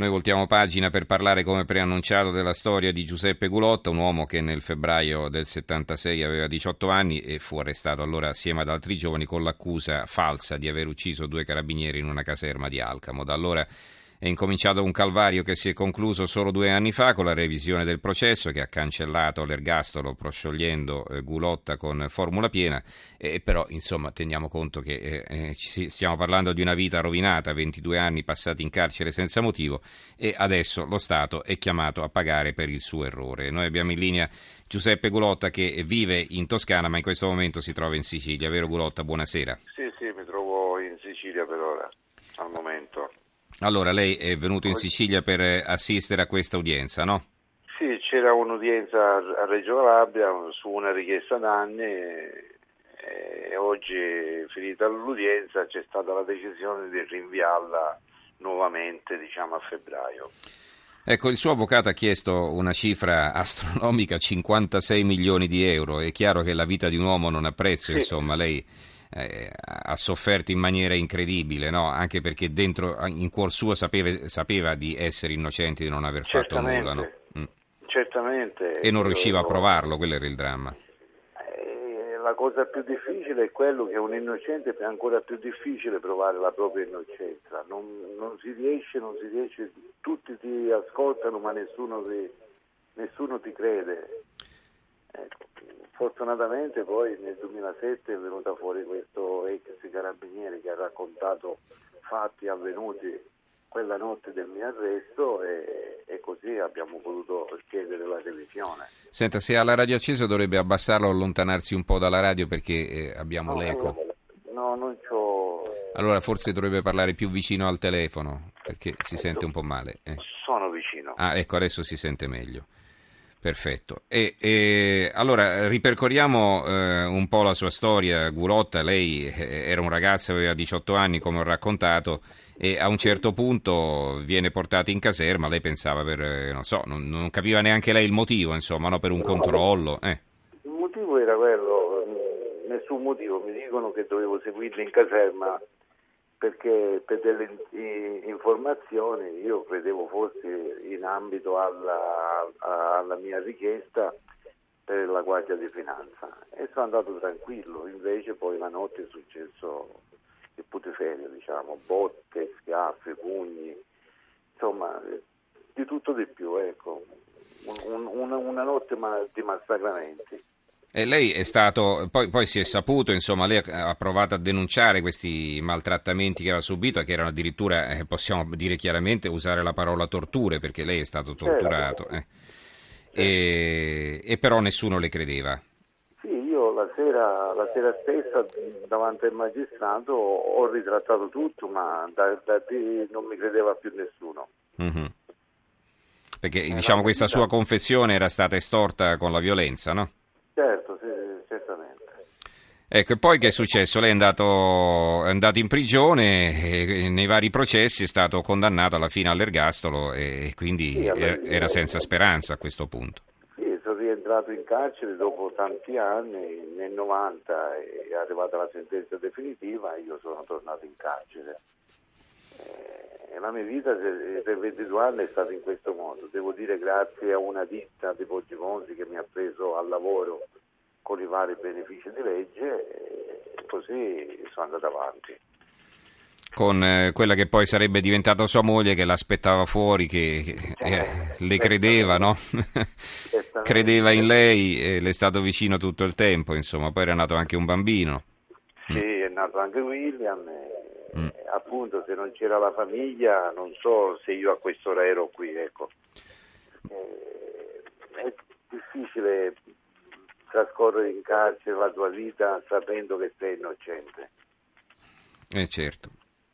Noi voltiamo pagina per parlare, come preannunciato, della storia di Giuseppe Gulotta, un uomo che nel febbraio del 76 aveva 18 anni e fu arrestato allora assieme ad altri giovani con l'accusa falsa di aver ucciso due carabinieri in una caserma di Alcamo. Da allora è incominciato un calvario che si è concluso solo due anni fa con la revisione del processo che ha cancellato l'ergastolo prosciogliendo eh, Gulotta con formula piena, e però insomma teniamo conto che eh, eh stiamo parlando di una vita rovinata, 22 anni passati in carcere senza motivo e adesso lo Stato è chiamato a pagare per il suo errore. Noi abbiamo in linea Giuseppe Gulotta che vive in Toscana ma in questo momento si trova in Sicilia, vero Gulotta? Buonasera. Sì, sì, mi trovo in Sicilia per ora, al momento. Allora, lei è venuto in Sicilia per eh, assistere a questa udienza, no? Sì, c'era un'udienza a Reggio Calabria su una richiesta d'anni e oggi, finita l'udienza, c'è stata la decisione di rinviarla nuovamente, diciamo, a febbraio. Ecco, il suo avvocato ha chiesto una cifra astronomica, 56 milioni di euro. È chiaro che la vita di un uomo non ha prezzo, sì. insomma, lei eh, ha sofferto in maniera incredibile, no? anche perché dentro, in cuor suo sapeva, sapeva, di essere innocente, di non aver certamente, fatto nulla. No? Mm. Certamente. E non riusciva a provarlo, quello era il dramma. Eh, la cosa più difficile è quello che un innocente è ancora più difficile provare la propria innocenza. Non, non si riesce, non si riesce, tutti ti ascoltano ma nessuno ti, nessuno ti crede. Ecco. Fortunatamente poi nel 2007 è venuta fuori questo ex carabiniere che ha raccontato fatti avvenuti quella notte del mio arresto e, e, così abbiamo potuto chiedere la revisione. Senta, se ha la radio accesa dovrebbe abbassarlo o allontanarsi un po' dalla radio perché eh, abbiamo no, l'eco. No, non c'ho... Allora forse dovrebbe parlare più vicino al telefono perché si sente un po' male. Eh. Sono vicino. Ah, ecco, adesso si sente meglio. Perfetto. E, e, allora ripercorriamo eh, un po' la sua storia. Gulotta, lei eh, era un ragazzo, aveva 18 anni, come ho raccontato, e a un certo punto viene portato in caserma. Lei pensava per, eh, non so, non, non, capiva neanche lei il motivo, insomma, no? per un controllo. Eh. Il motivo era quello, nessun motivo. Mi dicono che dovevo seguirli in caserma perché per delle informazioni io credevo fosse in ambito alla, alla, mia richiesta per la Guardia di Finanza. E sono andato tranquillo, invece poi la notte è successo il putiferio, diciamo, botte, schiaffi, pugni, insomma di tutto di più, ecco, un, un, una notte di massacramenti. E lei è stato, poi, poi, si è saputo, insomma, lei ha provato a denunciare questi maltrattamenti che aveva subito, che erano addirittura, eh, possiamo dire chiaramente, usare la parola torture, perché lei è stato torturato. Eh. E, e, però nessuno le credeva. Sì, io la sera, la sera stessa davanti al magistrato ho ritrattato tutto, ma da, da lì non mi credeva più nessuno. Mm-hmm. Perché diciamo questa sua confessione era stata estorta con la violenza, no? Certo, sì, certamente. Ecco, e poi che è successo? Lei è andato, è andato in prigione nei vari processi è stato condannato alla fine all'ergastolo e quindi sì, era, era senza speranza a questo punto. Sì, sono rientrato in carcere dopo tanti anni, nel 90 è arrivata la sentenza definitiva e io sono tornato in carcere. E la mia vita per 22 anni è stata in questo modo. Devo dire grazie a una ditta di Poggimonsi che mi ha preso al lavoro con i vari benefici di legge e così sono andato avanti. Con eh, quella che poi sarebbe diventata sua moglie che l'aspettava fuori, che eh, le credeva, no? credeva in lei e le è stato vicino tutto il tempo, insomma, poi era nato anche un bambino. Sì, è nato anche William. E Mm. Eh, appunto se non c'era la famiglia non so se io a quest'ora ero qui, ecco. Eh, è difficile trascorrere in carcere la tua vita sapendo che sei innocente. Eh certo.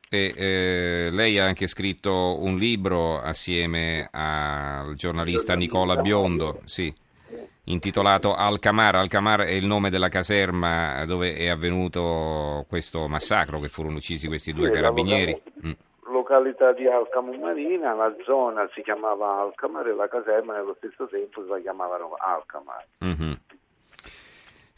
E, eh, lei ha anche scritto un libro assieme al giornalista Nicola Biondo, sì intitolato Alcamar. Alcamar è il nome della caserma dove è avvenuto questo massacro, che furono uccisi questi due sì, carabinieri. La mm. località di Alcamo Marina, la zona si chiamava Alcamar e la caserma nello stesso tempo la chiamavano Alcamar. Mm-hmm.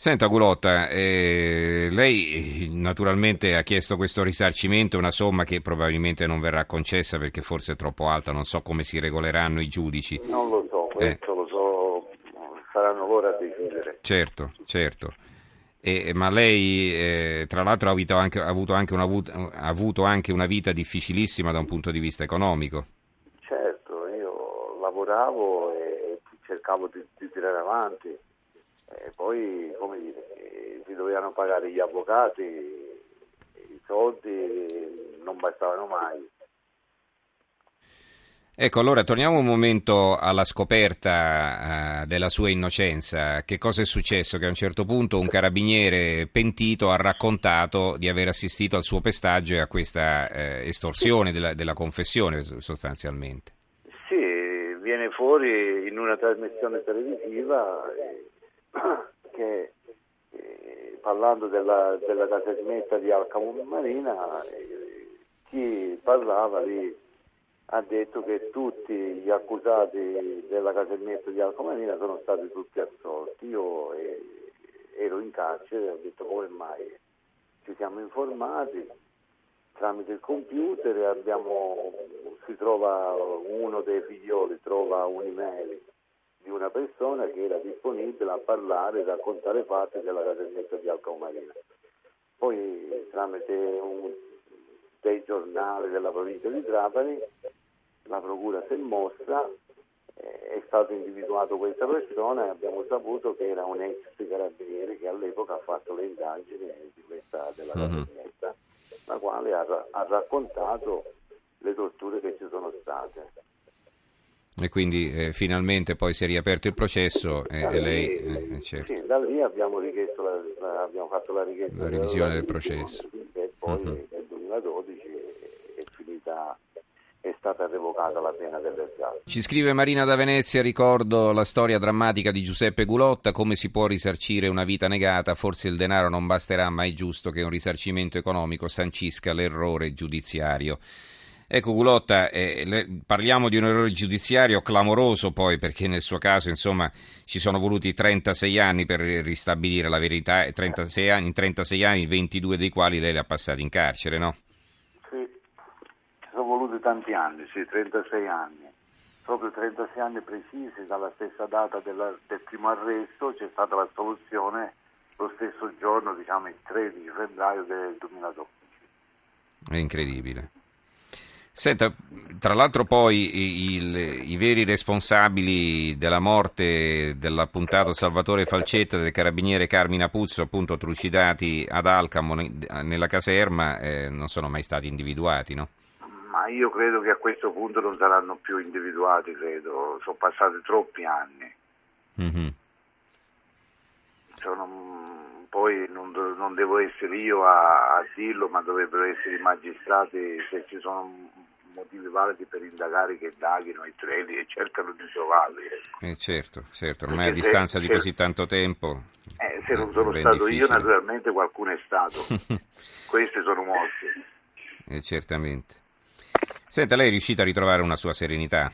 Senta Gulotta, eh, lei naturalmente ha chiesto questo risarcimento, una somma che probabilmente non verrà concessa perché forse è troppo alta, non so come si regoleranno i giudici. Non lo so, Eh. questo lo so, saranno loro a decidere. Certo, certo. E- ma lei eh, tra l'altro ha avuto anche, ha avuto una, ha avuto anche una vita difficilissima da un punto di vista economico. Certo, io lavoravo e cercavo di, di tirare avanti e poi, come dire, si dovevano pagare gli avvocati, i soldi non bastavano mai. Ecco, allora torniamo un momento alla scoperta eh, della sua innocenza. Che cosa è successo? Che a un certo punto un carabiniere pentito ha raccontato di aver assistito al suo pestaggio e a questa eh, estorsione della, della confessione sostanzialmente. Sì, viene fuori in una trasmissione televisiva eh, che parlando della, della di Alcamo Marina, chi parlava lì ha detto che tutti gli accusati della casermetta di Alcamo Marina sono stati tutti assolti. Io eh, ero in carcere e ho detto come mai ci siamo informati tramite il computer abbiamo, si trova uno dei figlioli trova un'email di una persona che era disponibile a parlare e raccontare fatti della casermetta di Alcamo Marina. Poi tramite un, dei giornali della provincia di Trapani la procura si è mossa, eh, è stato individuato questa persona e abbiamo saputo che era un ex carabiniere che all'epoca ha fatto le indagini di questa, della Mhm. casermetta, la quale ha, ha raccontato le torture che ci sono state. E quindi eh, finalmente poi si è riaperto il processo e, Da e lei... lì- eh, certo. sì, da lì abbiamo, richiesto la, la- abbiamo fatto la richiesta La revisione del processo. e poi Mhm. Nel 2012 è finita, è stata revocata la pena dell'ergastolo. Ci scrive Marina da Venezia, ricordo la storia drammatica di Giuseppe Gulotta, come si può risarcire una vita negata, forse il denaro non basterà, ma è giusto che un risarcimento economico sancisca l'errore giudiziario. Ecco Gulotta, eh, le- parliamo di un errore giudiziario clamoroso poi perché nel suo caso insomma ci sono voluti 36 anni per ristabilire la verità e 36 anni, in 36 anni 22 dei quali lei li ha passati in carcere, no? Sì, ci sono voluti tanti anni, sì, 36 anni. Proprio 36 anni precisi dalla stessa data della- del primo arresto c'è stata la soluzione lo stesso giorno, diciamo il 13 febbraio del 2012. È incredibile. Senta, tra l'altro poi il- i veri responsabili della morte dell'appuntato Salvatore Falcetta del carabiniere Carmina Puzzo, appunto trucidati ad Alcamo ne- nella caserma, eh, non sono mai stati individuati, no? Ma io credo che a questo punto non saranno più individuati, credo, sono passati troppi anni. Mhm. Sono, mm, poi non, non devo essere io a, a dirlo, ma dovrebbero essere i magistrati se ci sono motivi validi per indagare che indaghino i treni e cercano di trovarli. ecco. Eh, certo, certo, ormai a Perché se- distanza di se- così tanto tempo. Eh, se non eh, sono stato io, difficile. naturalmente qualcuno è stato. Questi sono morti. Eh, certamente. Senta, lei è riuscita a ritrovare una sua serenità?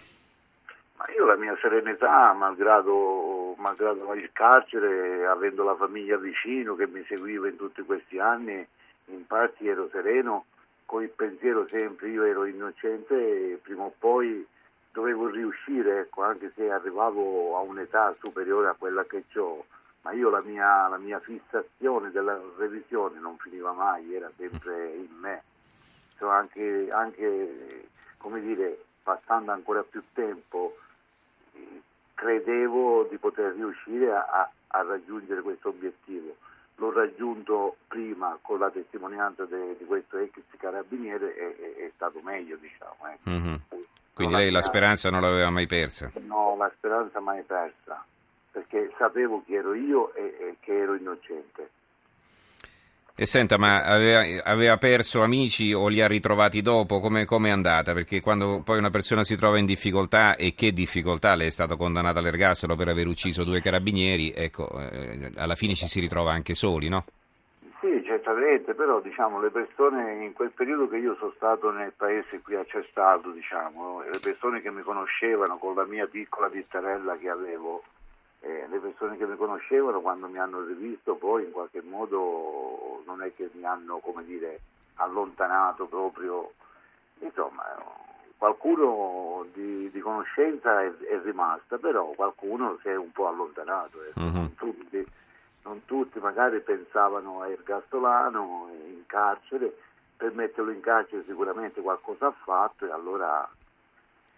Ma io la mia serenità, malgrado, malgrado il carcere, avendo la famiglia vicino che mi seguiva in tutti questi anni, in parte ero sereno, con il pensiero sempre io ero innocente e prima o poi dovevo riuscire, ecco, anche se arrivavo a un'età superiore a quella che ho, ma io la mia, la mia fissazione della revisione non finiva mai, era sempre in me. Cioè, anche, anche, come dire, passando ancora più tempo, eh, credevo di poter riuscire a, a- raggiungere questo obiettivo. L'ho raggiunto prima con la testimonianza de- di questo ex carabiniere e è, è stato meglio, diciamo. ecco. Mhm. Quindi Non lei la speranza non l'aveva mai persa? No, la speranza mai persa, perché sapevo chi ero io e, e che ero innocente. E senta, ma aveva, aveva perso amici o li ha ritrovati dopo? Come è andata? Perché quando poi una persona si trova in difficoltà, e che difficoltà, lei è stata condannata all'ergastolo per aver ucciso due carabinieri, ecco, eh, alla fine ci si ritrova anche soli, no? Sì, certamente, però diciamo, le persone in quel periodo che io sono stato nel paese qui a Cestaldo, diciamo, le persone che mi conoscevano con la mia piccola dittarella che avevo, eh, le persone che mi conoscevano quando mi hanno rivisto poi in qualche modo non è che mi hanno come dire allontanato proprio, insomma qualcuno di, di conoscenza è, è, rimasta, però qualcuno si è un po' allontanato, ecco. uh-huh. non, tutti, non, tutti, magari pensavano a Ergastolano in carcere, per metterlo in carcere sicuramente qualcosa ha fatto e allora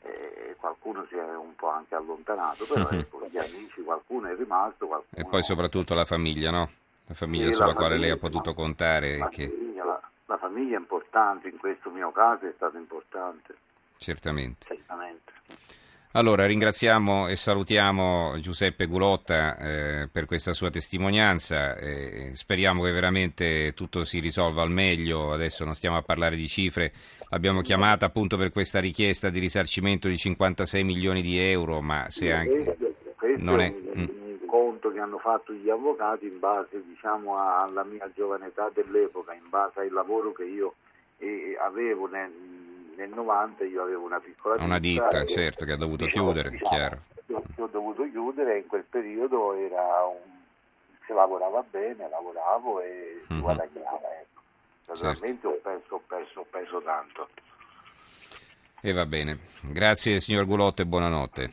eh, qualcuno si è un po' anche allontanato, però ecco, gli amici, qualcuno è rimasto. Qualcuno... E poi soprattutto la famiglia, no? La famiglia sulla la quale famiglia, lei ha potuto contare. La, che... famiglia, la, la famiglia è importante, in questo mio caso è stato importante. Certamente. Certamente. Allora, ringraziamo e salutiamo Giuseppe Gulotta eh, per questa sua testimonianza. Eh, speriamo che veramente tutto si risolva al meglio. Adesso non stiamo a parlare di cifre. L'abbiamo chiamata appunto per questa richiesta di risarcimento di 56 milioni di euro, ma se anche... Non è mm. Conto che hanno fatto gli avvocati in base diciamo, alla mia giovane età dell'epoca, in base al lavoro che io eh, avevo nel nel 90 io avevo una piccola ditta. Una ditta, e, certo, che ha dovuto diciamo, chiudere, diciamo, chiaro. Io, ho dovuto chiudere e in quel periodo era un, si lavorava bene, lavoravo e mm-hmm. guadagnava. Ecco. Naturalmente certo. ho, perso, ho, perso, ho perso tanto. E va bene. Grazie signor Gulotto e buonanotte.